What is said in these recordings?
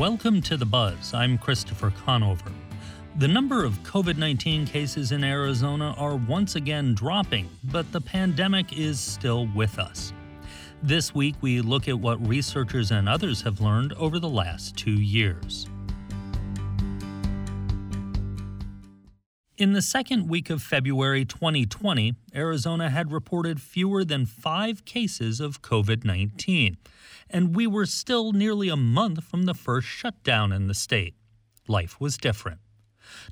Welcome to The Buzz. I'm Christopher Conover. The number of COVID 19 cases in Arizona are once again dropping, but the pandemic is still with us. This week, we look at what researchers and others have learned over the last two years. In the second week of February 2020, Arizona had reported fewer than five cases of COVID 19, and we were still nearly a month from the first shutdown in the state. Life was different.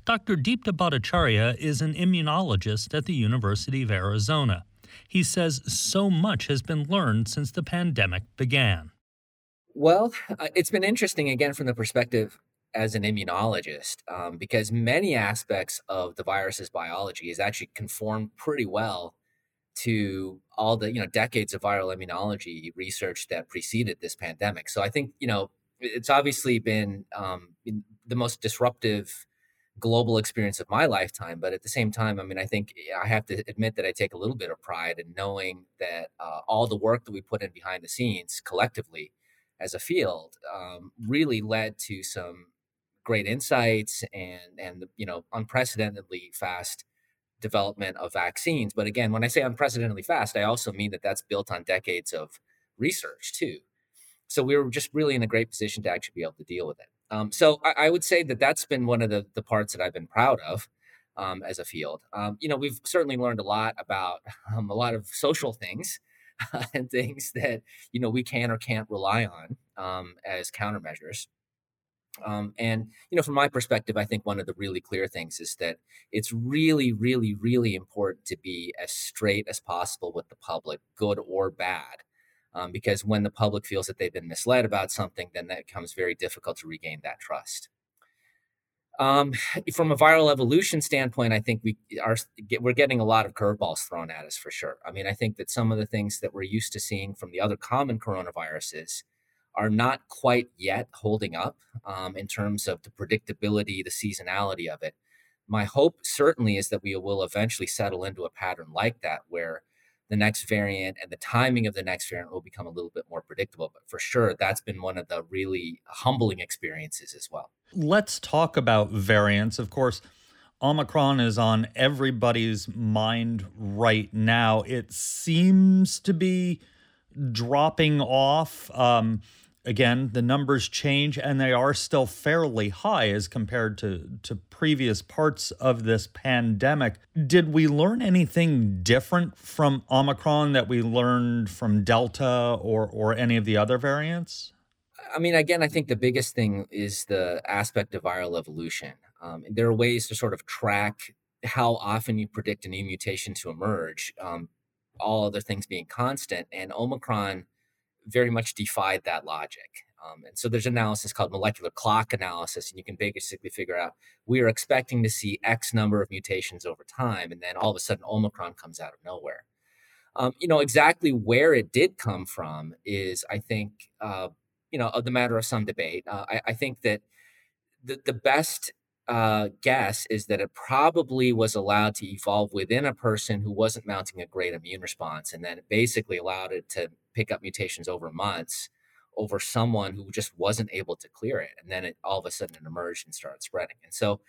Dr. Deepta Bhattacharya is an immunologist at the University of Arizona. He says so much has been learned since the pandemic began. Well, uh, it's been interesting again from the perspective as an immunologist um, because many aspects of the virus's biology is actually conformed pretty well to all the you know decades of viral immunology research that preceded this pandemic. So I think you know it's obviously been um, the most disruptive global experience of my lifetime. But at the same time, I mean, I think I have to admit that I take a little bit of pride in knowing that uh, all the work that we put in behind the scenes collectively as a field um, really led to some great insights and and you know unprecedentedly fast development of vaccines. But again, when I say unprecedentedly fast, I also mean that that's built on decades of research too. So we were just really in a great position to actually be able to deal with it. Um, so I, I, would say that that's been one of the, the parts that I've been proud of um, as a field. Um, you know, we've certainly learned a lot about um, a lot of social things and things that you know we can or can't rely on um, as countermeasures. Um, and you know, from my perspective, I think one of the really clear things is that it's really, really, really important to be as straight as possible with the public, good or bad. Um, because when the public feels that they've been misled about something, then that becomes very difficult to regain that trust. Um, from a viral evolution standpoint, I think we are we're getting a lot of curveballs thrown at us for sure. I mean, I think that some of the things that we're used to seeing from the other common coronaviruses are not quite yet holding up um, in terms of the predictability, the seasonality of it. My hope certainly is that we will eventually settle into a pattern like that where the next variant and the timing of the next variant will become a little bit more predictable. But for sure, that's been one of the really humbling experiences as well. Let's talk about variants. Of course, Omicron is on everybody's mind right now. It seems to be dropping off. Um, again, the numbers change and they are still fairly high as compared to, to previous parts of this pandemic. Did we learn anything different from Omicron that we learned from Delta or, or any of the other variants? I mean, again, I think the biggest thing is the aspect of viral evolution. Um, there are ways to sort of track how often you predict a new mutation to emerge, um, all other things being constant. And Omicron very much defied that logic. Um, and so there's analysis called molecular clock analysis, and you can basically figure out we are expecting to see X number of mutations over time, and then all of a sudden Omicron comes out of nowhere. Um, you know exactly where it did come from is, I think, uh, you know, the matter of some debate. Uh, I, I, think that the the best uh, guess is that it probably was allowed to evolve within a person who wasn't mounting a great immune response, and then it basically allowed it to pick up mutations over months over someone who just wasn't able to clear it, and then it all of a sudden it emerged and started spreading. And so,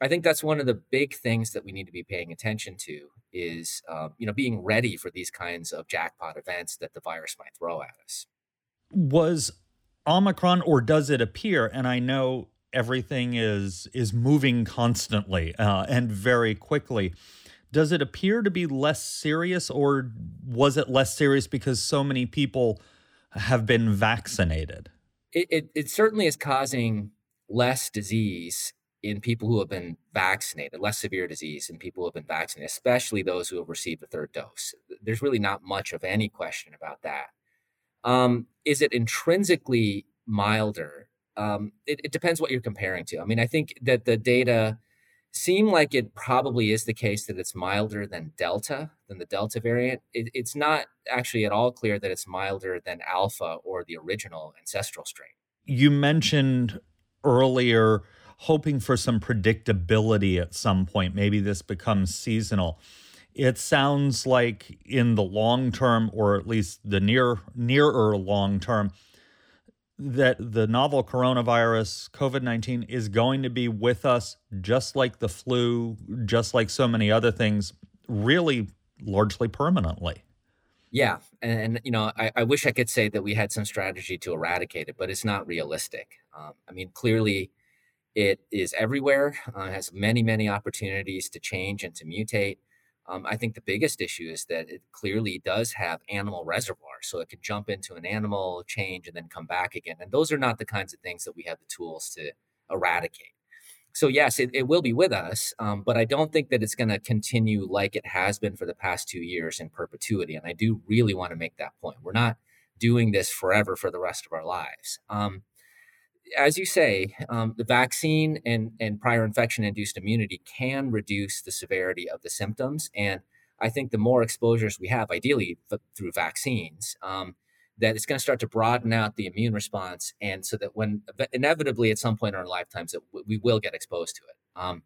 I think that's one of the big things that we need to be paying attention to is, uh, you know, being ready for these kinds of jackpot events that the virus might throw at us. Was Omicron, or does it appear? And I know everything is is moving constantly uh, and very quickly. Does it appear to be less serious, or was it less serious because so many people have been vaccinated? It, it, it certainly is causing less disease in people who have been vaccinated, less severe disease in people who have been vaccinated, especially those who have received a third dose. There's really not much of any question about that. Um, is it intrinsically milder? um, it, it, depends what you're comparing to. I mean, I think that the data seem like it probably is the case that it's milder than Delta, than the Delta variant. It, it's not actually at all clear that it's milder than Alpha or the original ancestral strain. You mentioned earlier hoping for some predictability at some point. Maybe this becomes seasonal. It sounds like in the long term, or at least the near nearer long term, that the novel coronavirus, COVID 19, is going to be with us just like the flu, just like so many other things, really largely permanently. Yeah. And, you know, I, I, wish I could say that we had some strategy to eradicate it, but it's not realistic. Um, I mean, clearly it is everywhere, uh, has many, many opportunities to change and to mutate. Um, I think the biggest issue is that it clearly does have animal reservoirs. So it could jump into an animal, change, and then come back again. And those are not the kinds of things that we have the tools to eradicate. So, yes, it, it will be with us, um, but I don't think that it's going to continue like it has been for the past two years in perpetuity. And I do really want to make that point. We're not doing this forever for the rest of our lives. Um, as you say, um, the vaccine and, and prior infection induced immunity can reduce the severity of the symptoms. And I think the more exposures we have, ideally through vaccines, um, that it's going to start to broaden out the immune response. And so that when inevitably at some point in our lifetimes, that we will get exposed to it. Um,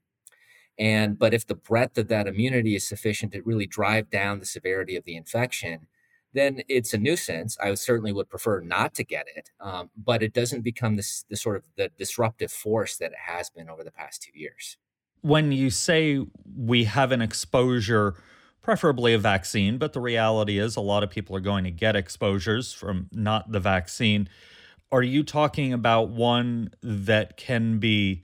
and but if the breadth of that immunity is sufficient to really drive down the severity of the infection, then it's a nuisance. I certainly would prefer not to get it, um, but it doesn't become this the sort of the disruptive force that it has been over the past two years. When you say we have an exposure, preferably a vaccine, but the reality is a lot of people are going to get exposures from not the vaccine. Are you talking about one that can be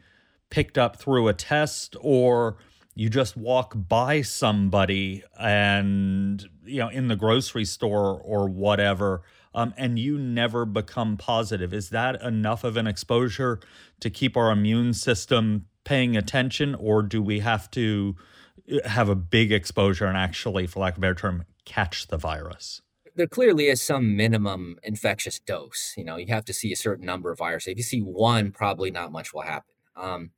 picked up through a test or? You just walk by somebody and you know in the grocery store or whatever um, and you never become positive. Is that enough of an exposure to keep our immune system paying attention or do we have to uh, have a big exposure and actually for lack of a better term catch the virus? There clearly is some minimum infectious dose. You know you have to see a certain number of viruses. If you see one probably not much will happen. Um,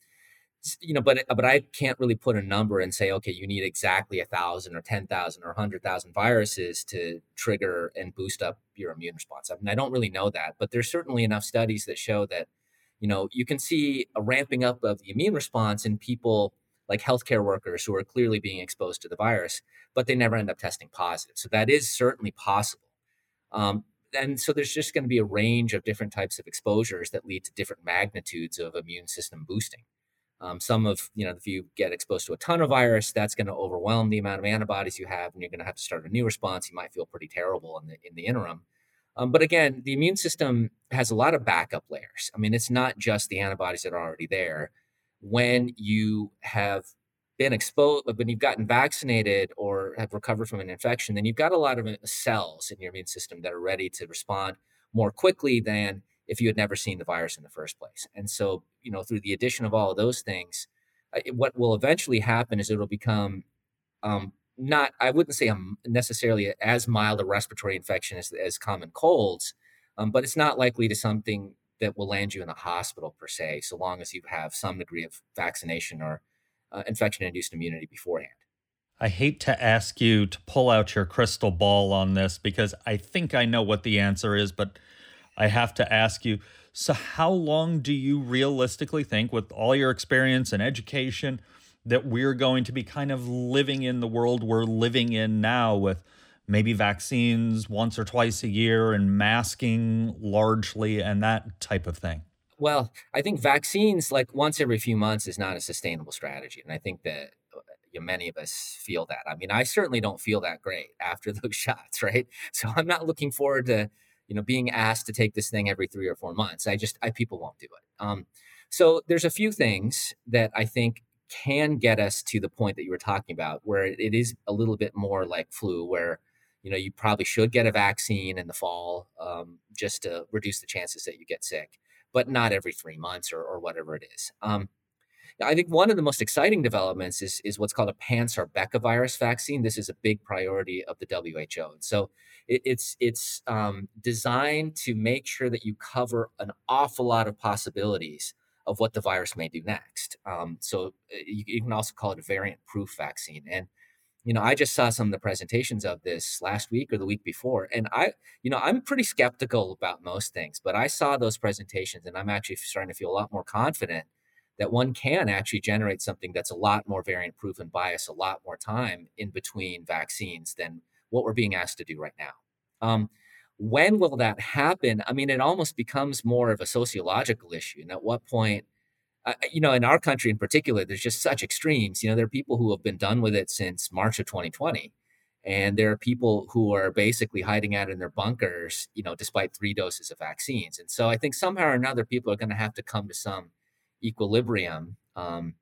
you know, but but I can't really put a number and say, okay, you need exactly a thousand or ten thousand or hundred thousand viruses to trigger and boost up your immune response. I mean, I don't really know that, but there's certainly enough studies that show that, you know, you can see a ramping up of the immune response in people like healthcare workers who are clearly being exposed to the virus, but they never end up testing positive. So that is certainly possible. Um, and so there's just going to be a range of different types of exposures that lead to different magnitudes of immune system boosting. Um, some of, you know, if you get exposed to a ton of virus, that's going to overwhelm the amount of antibodies you have, and you're going to have to start a new response. You might feel pretty terrible in the in the interim. Um, but again, the immune system has a lot of backup layers. I mean, it's not just the antibodies that are already there. When you have been exposed, when you've gotten vaccinated or have recovered from an infection, then you've got a lot of uh, cells in your immune system that are ready to respond more quickly than if you had never seen the virus in the first place. And so, you know, through the addition of all of those things, what will eventually happen is it'll become um, not, I wouldn't say um, necessarily as mild a respiratory infection as, as common colds, um, but it's not likely to something that will land you in the hospital per se, so long as you have some degree of vaccination or uh, infection induced immunity beforehand. I hate to ask you to pull out your crystal ball on this because I think I know what the answer is, but I have to ask you so, how long do you realistically think, with all your experience and education, that we're going to be kind of living in the world we're living in now with maybe vaccines once or twice a year and masking largely and that type of thing? Well, I think vaccines, like once every few months, is not a sustainable strategy. And I think that uh, many of us feel that. I mean, I certainly don't feel that great after those shots, right? So I'm not looking forward to you know being asked to take this thing every three or four months i just i people won't do it. Um, so there's a few things that i think can get us to the point that you were talking about where it is a little bit more like flu where you know you probably should get a vaccine in the fall um, just to reduce the chances that you get sick but not every three months or, or whatever it is. Um, I think one of the most exciting developments is, is what's called a pan-sarbecovirus vaccine. This is a big priority of the WHO. And so it, it's it's um, designed to make sure that you cover an awful lot of possibilities of what the virus may do next. Um, so uh, you, you, can also call it a variant-proof vaccine. And you know, I just saw some of the presentations of this last week or the week before, and I, you know, I'm pretty skeptical about most things, but I saw those presentations, and I'm actually starting to feel a lot more confident that one can actually generate something that's a lot more variant proof and bias a lot more time in between vaccines than what we're being asked to do right now. Um, when will that happen? I mean, it almost becomes more of a sociological issue. And at what point, uh, you know, in our country in particular, there's just such extremes. You know, there are people who have been done with it since March of 2020. And there are people who are basically hiding out in their bunkers, you know, despite three doses of vaccines. And so I think somehow or another, people are going to have to come to some equilibrium um,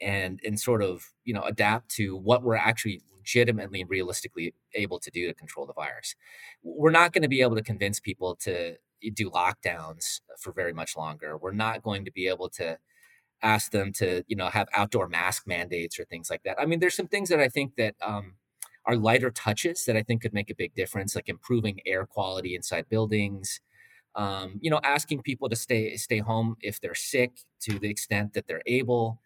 and and sort of you know adapt to what we're actually legitimately and realistically able to do to control the virus. We're not going to be able to convince people to do lockdowns for very much longer. We're not going to be able to ask them to you know have outdoor mask mandates or things like that. I mean, there's some things that I think that um, are lighter touches that I think could make a big difference, like improving air quality inside buildings. Um, you know, asking people to stay stay home if they're sick to the extent that they're able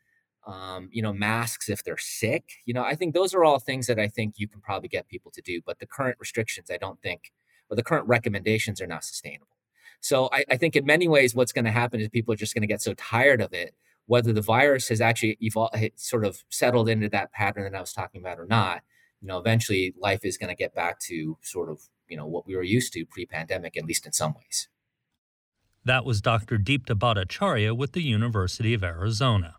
um, you know, masks if they're sick. You know, I think those are all things that I think you can probably get people to do. But the current restrictions, I don't think, or the current recommendations are not sustainable. So I, I think in many ways, what's going to happen is people are just going to get so tired of it, whether the virus has actually evolved, sort of settled into that pattern that I was talking about or not. You know, eventually life is going to get back to sort of, you know, what we were used to pre-pandemic, at least in some ways. That was Dr. Deepta Bhattacharya with the University of Arizona.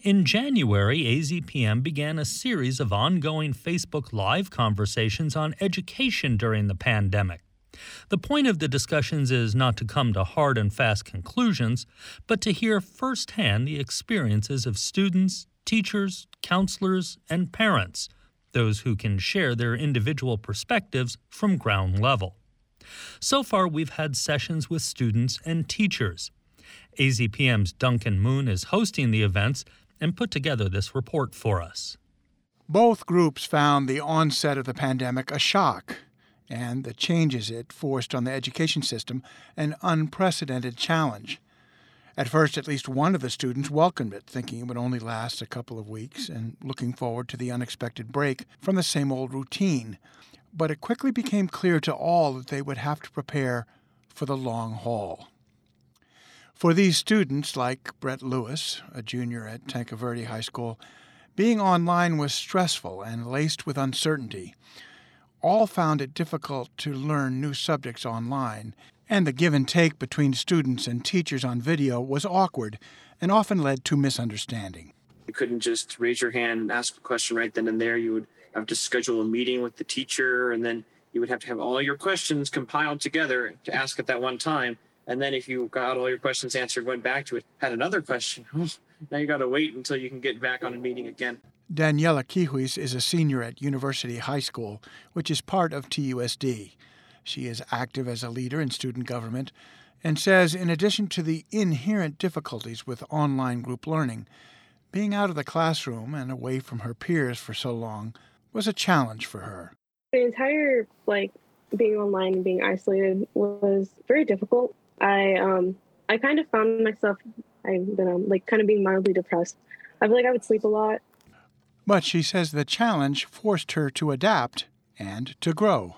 In January, AZPM began a series of ongoing Facebook Live conversations on education during the pandemic. The point of the discussions is not to come to hard and fast conclusions, but to hear firsthand the experiences of students, teachers, counselors, and parents, those who can share their individual perspectives from ground level. So far, we've had sessions with students and teachers. AZPM's Duncan Moon is hosting the events and put together this report for us. Both groups found the onset of the pandemic a shock and the changes it forced on the education system an unprecedented challenge. At first, at least one of the students welcomed it, thinking it would only last a couple of weeks and looking forward to the unexpected break from the same old routine. But it quickly became clear to all that they would have to prepare for the long haul. For these students, like Brett Lewis, a junior at Tanque Verde High School, being online was stressful and laced with uncertainty. All found it difficult to learn new subjects online, and the give and take between students and teachers on video was awkward and often led to misunderstanding. You couldn't just raise your hand and ask a question right then and there. You would have to schedule a meeting with the teacher, and then you would have to have all your questions compiled together to ask at that one time. And then if you got all your questions answered, went back to it, had another question, now you got to wait until you can get back on a meeting again. Daniela Quijuis is a senior at University High School, which is part of TUSD. She is active as a leader in student government and says, in addition to the inherent difficulties with online group learning, being out of the classroom and away from her peers for so long was a challenge for her. The entire like being online and being isolated was very difficult. I um I kind of found myself I've been um, like kind of being mildly depressed. I feel like I would sleep a lot. But she says the challenge forced her to adapt and to grow.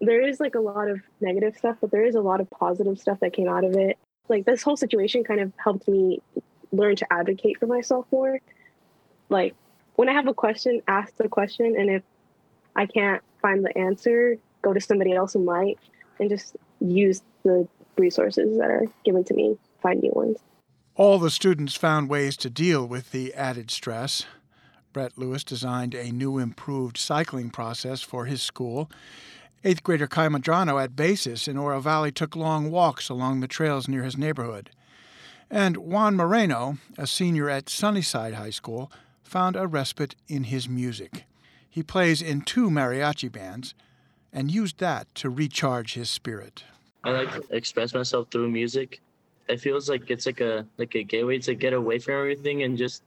There is like a lot of negative stuff, but there is a lot of positive stuff that came out of it. Like this whole situation kind of helped me learn to advocate for myself more. Like when I have a question, ask the question, and if I can't find the answer, go to somebody else who might, and just use the resources that are given to me, find new ones. All the students found ways to deal with the added stress. Brett Lewis designed a new improved cycling process for his school. Eighth grader Kai Madrano at Basis in Oro Valley took long walks along the trails near his neighborhood. And Juan Moreno, a senior at Sunnyside High School, found a respite in his music. He plays in two mariachi bands and used that to recharge his spirit. I like to express myself through music. It feels like it's like a like a gateway to get away from everything and just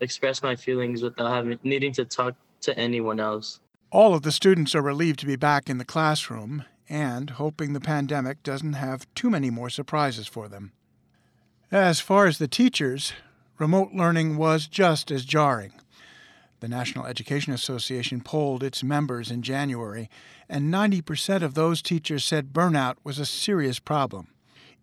express my feelings without having needing to talk to anyone else. All of the students are relieved to be back in the classroom and hoping the pandemic doesn't have too many more surprises for them. As far as the teachers, remote learning was just as jarring. The National Education Association polled its members in January, and 90% of those teachers said burnout was a serious problem.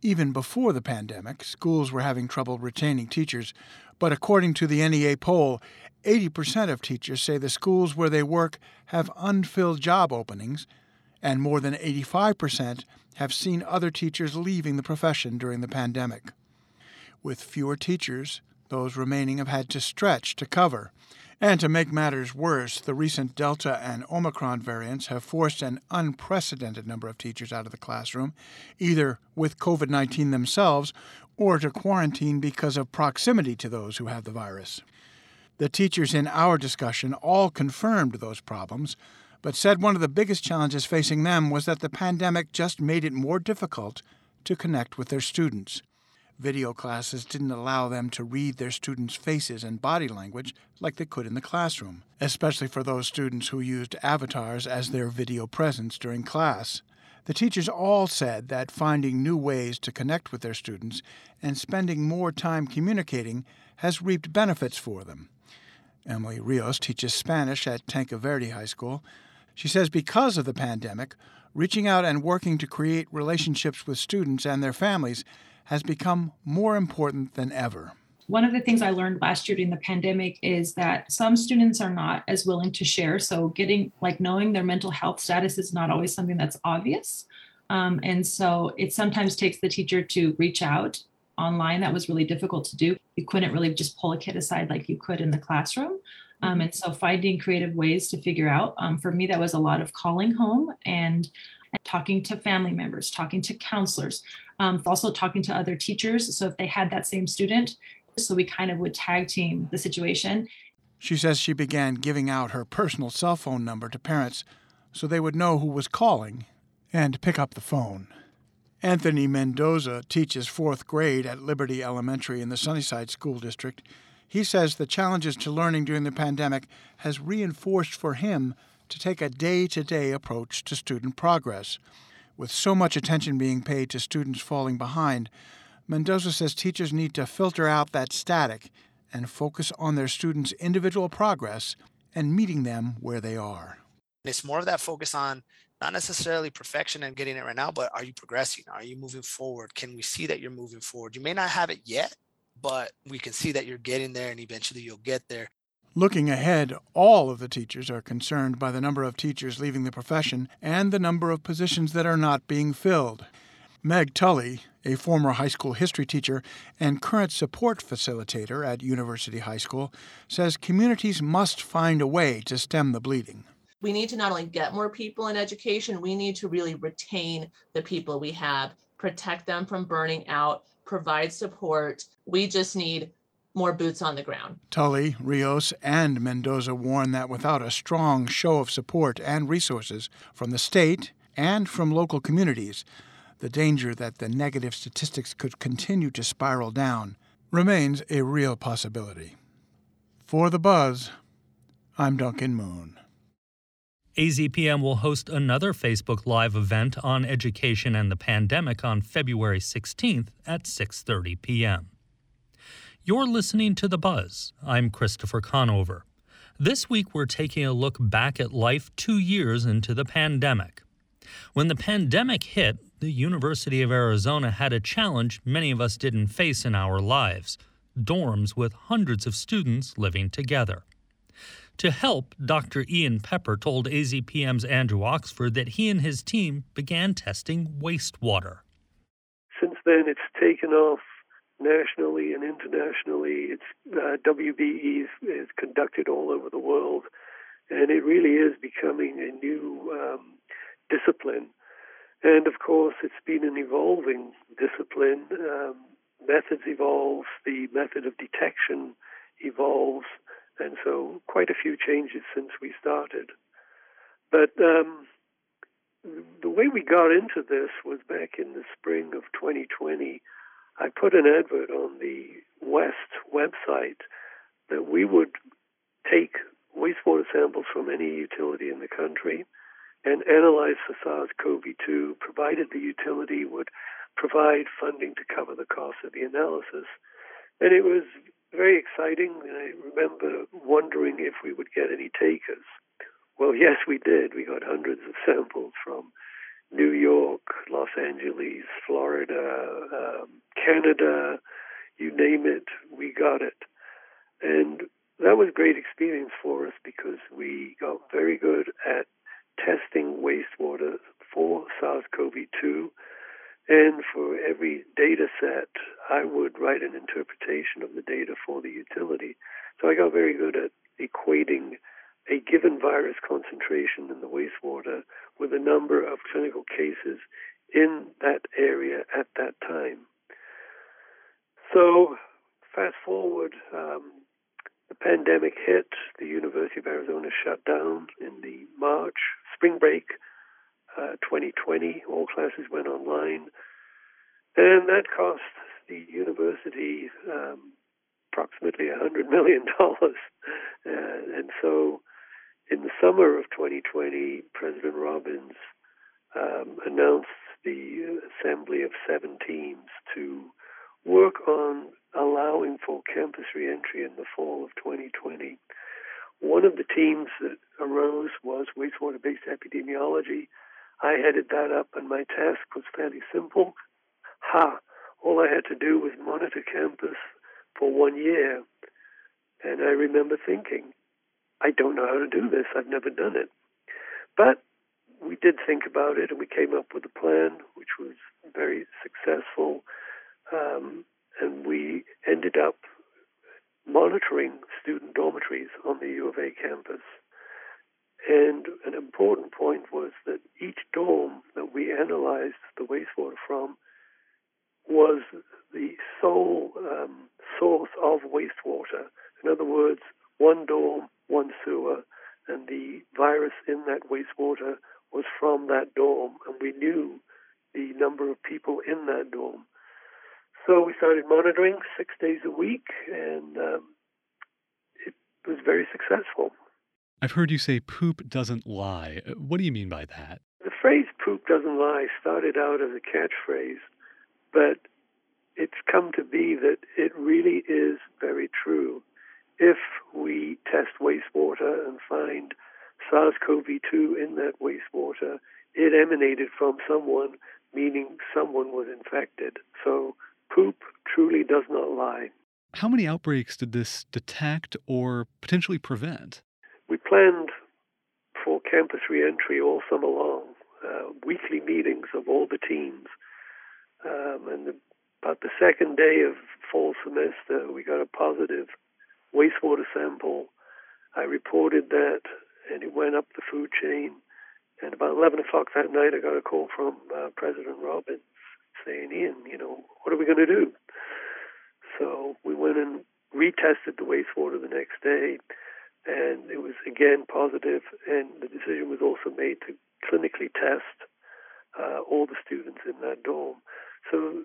Even before the pandemic, schools were having trouble retaining teachers, but according to the NEA poll, 80% of teachers say the schools where they work have unfilled job openings, and more than 85% have seen other teachers leaving the profession during the pandemic. With fewer teachers, those remaining have had to stretch to cover. And to make matters worse, the recent Delta and Omicron variants have forced an unprecedented number of teachers out of the classroom, either with COVID 19 themselves or to quarantine because of proximity to those who have the virus. The teachers in our discussion all confirmed those problems, but said one of the biggest challenges facing them was that the pandemic just made it more difficult to connect with their students. Video classes didn't allow them to read their students' faces and body language like they could in the classroom, especially for those students who used avatars as their video presence during class. The teachers all said that finding new ways to connect with their students and spending more time communicating has reaped benefits for them. Emily Rios teaches Spanish at Tanque Verde High School. She says because of the pandemic, reaching out and working to create relationships with students and their families has become more important than ever. One of the things I learned last year during the pandemic is that some students are not as willing to share. So, getting like knowing their mental health status is not always something that's obvious. Um, and so, it sometimes takes the teacher to reach out online. That was really difficult to do. You couldn't really just pull a kid aside like you could in the classroom. Um, and so, finding creative ways to figure out um, for me, that was a lot of calling home and talking to family members, talking to counselors, um, also talking to other teachers. So if they had that same student, so we kind of would tag team the situation. She says she began giving out her personal cell phone number to parents so they would know who was calling and pick up the phone. Anthony Mendoza teaches fourth grade at Liberty Elementary in the Sunnyside School District. He says the challenges to learning during the pandemic has reinforced for him to take a day to day approach to student progress. With so much attention being paid to students falling behind, Mendoza says teachers need to filter out that static and focus on their students' individual progress and meeting them where they are. It's more of that focus on not necessarily perfection and getting it right now, but are you progressing? Are you moving forward? Can we see that you're moving forward? You may not have it yet, but we can see that you're getting there and eventually you'll get there. Looking ahead, all of the teachers are concerned by the number of teachers leaving the profession and the number of positions that are not being filled. Meg Tully, a former high school history teacher and current support facilitator at University High School, says communities must find a way to stem the bleeding. We need to not only get more people in education, we need to really retain the people we have, protect them from burning out, provide support. We just need more boots on the ground. Tully, Rios, and Mendoza warn that without a strong show of support and resources from the state and from local communities, the danger that the negative statistics could continue to spiral down remains a real possibility. For The Buzz, I'm Duncan Moon. AZPM will host another Facebook Live event on education and the pandemic on February 16th at 6:30 p.m. You're listening to The Buzz. I'm Christopher Conover. This week, we're taking a look back at life two years into the pandemic. When the pandemic hit, the University of Arizona had a challenge many of us didn't face in our lives dorms with hundreds of students living together. To help, Dr. Ian Pepper told AZPM's Andrew Oxford that he and his team began testing wastewater. Since then, it's taken off nationally and internationally. It's uh, WBE is, conducted all over the world, and it really is becoming a new um, discipline. And of course, it's been an evolving discipline. Um, methods evolve, the method of detection evolves, and so quite a few changes since we started. But um, the way we got into this was back in the spring of 2020 I put an advert on the West website that we would take wastewater samples from any utility in the country and analyze for SARS-CoV-2, provided the utility would provide funding to cover the cost of the analysis. And it was very exciting. I remember wondering if we would get any takers. Well, yes, we did. We got hundreds of samples from New York, Los Angeles, Florida, um, Canada, you name it, we got it. And that was a great experience for us because we got very good at testing wastewater for SARS CoV 2. And for every data set, I would write an interpretation of the data for the utility. So I got very good at equating a given virus concentration in the wastewater with a number of clinical cases in that area at that time. So, fast forward, um, the pandemic hit, the University of Arizona shut down in the March spring break uh, 2020. All classes went online. And that cost the university um, approximately $100 million. uh, and so in the summer of 2020, President Robbins um, announced the assembly of seven teams to work on allowing for campus reentry in the fall of 2020. One of the teams that arose was wastewater based epidemiology. I headed that up, and my task was fairly simple. Ha! All I had to do was monitor campus for one year. And I remember thinking, I don't know how to do this. I've never done it. But we did think about it and we came up with a plan which was very successful. Um, and we ended up monitoring student dormitories on the U of A campus. And an important point was that each dorm that we analyzed the wastewater from was the sole um, source of wastewater. In other words, one dorm, one sewer, and the virus in that wastewater was from that dorm, and we knew the number of people in that dorm. So we started monitoring six days a week, and um, it was very successful. I've heard you say poop doesn't lie. Uh, what do you mean by that? The phrase poop doesn't lie started out as a catchphrase, but it's come to be that it really is very true. If we test wastewater and find SARS CoV 2 in that wastewater, it emanated from someone, meaning someone was infected. So poop truly does not lie. How many outbreaks did this detect or potentially prevent? We planned for campus reentry all summer long, uh, weekly meetings of all the teams. Um, and the, about the second day of fall semester, we got a positive wastewater sample. I reported that, and it went up the food chain. And about 11 o'clock that night, I got a call from uh, President Robbins saying, Ian, you know, what are we going to do? So we went and retested the wastewater the next day, and it was again positive, and the decision was also made to clinically test uh, all the students in that dorm. So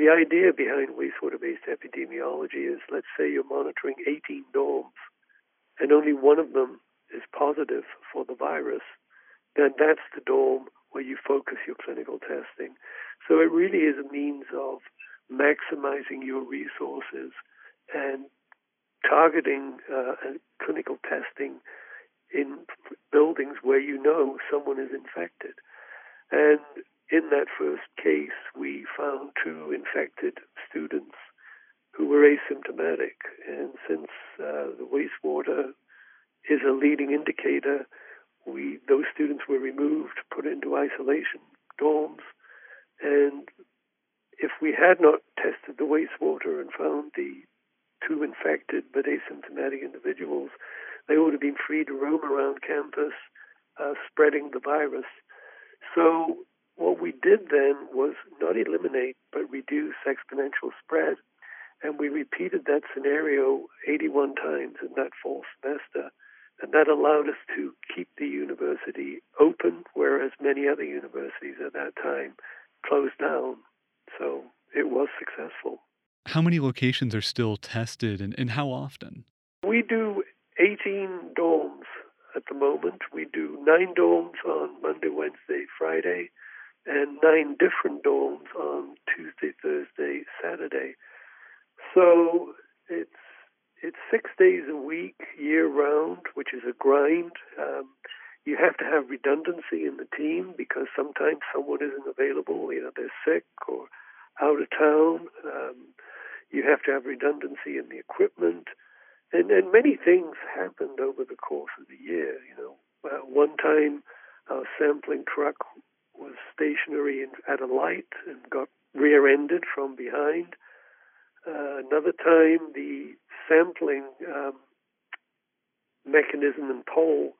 the idea behind wastewater-based epidemiology is, let's say you're monitoring 18 dorms, and only one of them is positive for the virus, then that's the dorm where you focus your clinical testing. So it really is a means of maximizing your resources and targeting uh, clinical testing in buildings where you know someone is infected. And in that first case, we found two infected students who were asymptomatic. And since uh, the wastewater is a leading indicator, we those students were removed, put into isolation dorms, and if we had not tested the wastewater and found the two infected but asymptomatic individuals, they would have been free to roam around campus, uh, spreading the virus. So what we did then was not eliminate but reduce exponential spread, and we repeated that scenario 81 times in that fall semester. And that allowed us to keep the university open, whereas many other universities at that time closed down. So it was successful. How many locations are still tested and, and how often? We do 18 dorms at the moment. We do nine dorms on Monday, Wednesday, Friday, and nine different domes on Tuesday, Thursday, Saturday. So it's it's six days a week, year round, which is a grind. Um, you have to have redundancy in the team because sometimes someone isn't available, you know, they're sick or out of town. Um, you have to have redundancy in the equipment. And, and many things happened over the course of the year. You know, uh, one time our sampling truck stationary at a light and got rear-ended from behind. Uh, another time, the sampling um, mechanism and pole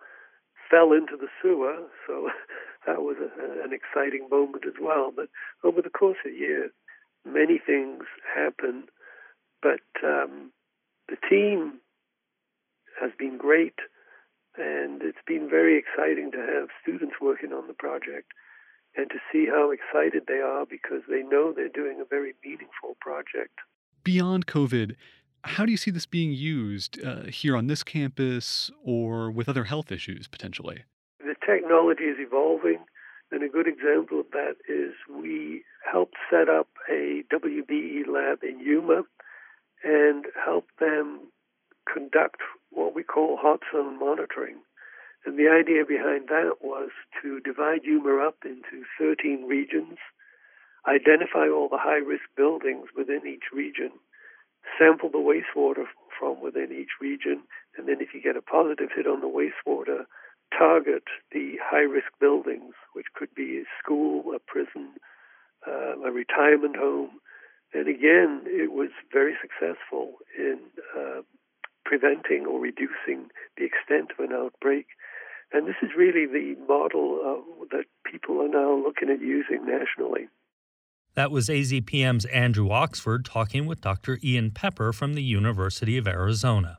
fell into the sewer, so that was a, an exciting moment as well. But over the course of the year, many things happen, but um, the team has been great, and it's been very exciting to have students working on the project and to see how excited they are because they know they're doing a very meaningful project. Beyond COVID, how do you see this being used uh, here on this campus or with other health issues potentially? The technology is evolving, and a good example of that is we helped set up a WBE lab in Yuma and helped them conduct what we call hot zone monitoring. And the idea behind that was to divide Yuma up into 13 regions, identify all the high risk buildings within each region, sample the wastewater from within each region, and then if you get a positive hit on the wastewater, target the high risk buildings, which could be a school, a prison, uh, a retirement home. And again, it was very successful in uh, preventing or reducing the extent of an outbreak. And this is really the model uh, that people are now looking at using nationally. That was AZPM's Andrew Oxford talking with Dr. Ian Pepper from the University of Arizona.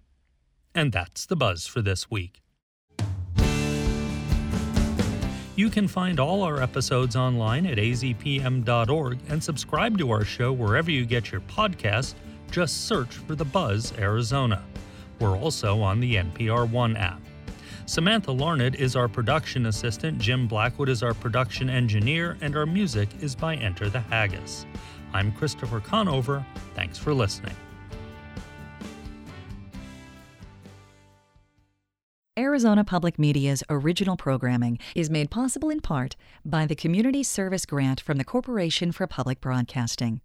And that's the buzz for this week. You can find all our episodes online at azpm.org and subscribe to our show wherever you get your podcasts. Just search for The Buzz Arizona. We're also on the NPR One app. Samantha Larned is our production assistant, Jim Blackwood is our production engineer, and our music is by Enter the Haggis. I'm Christopher Conover. Thanks for listening. Arizona Public Media's original programming is made possible in part by the Community Service Grant from the Corporation for Public Broadcasting.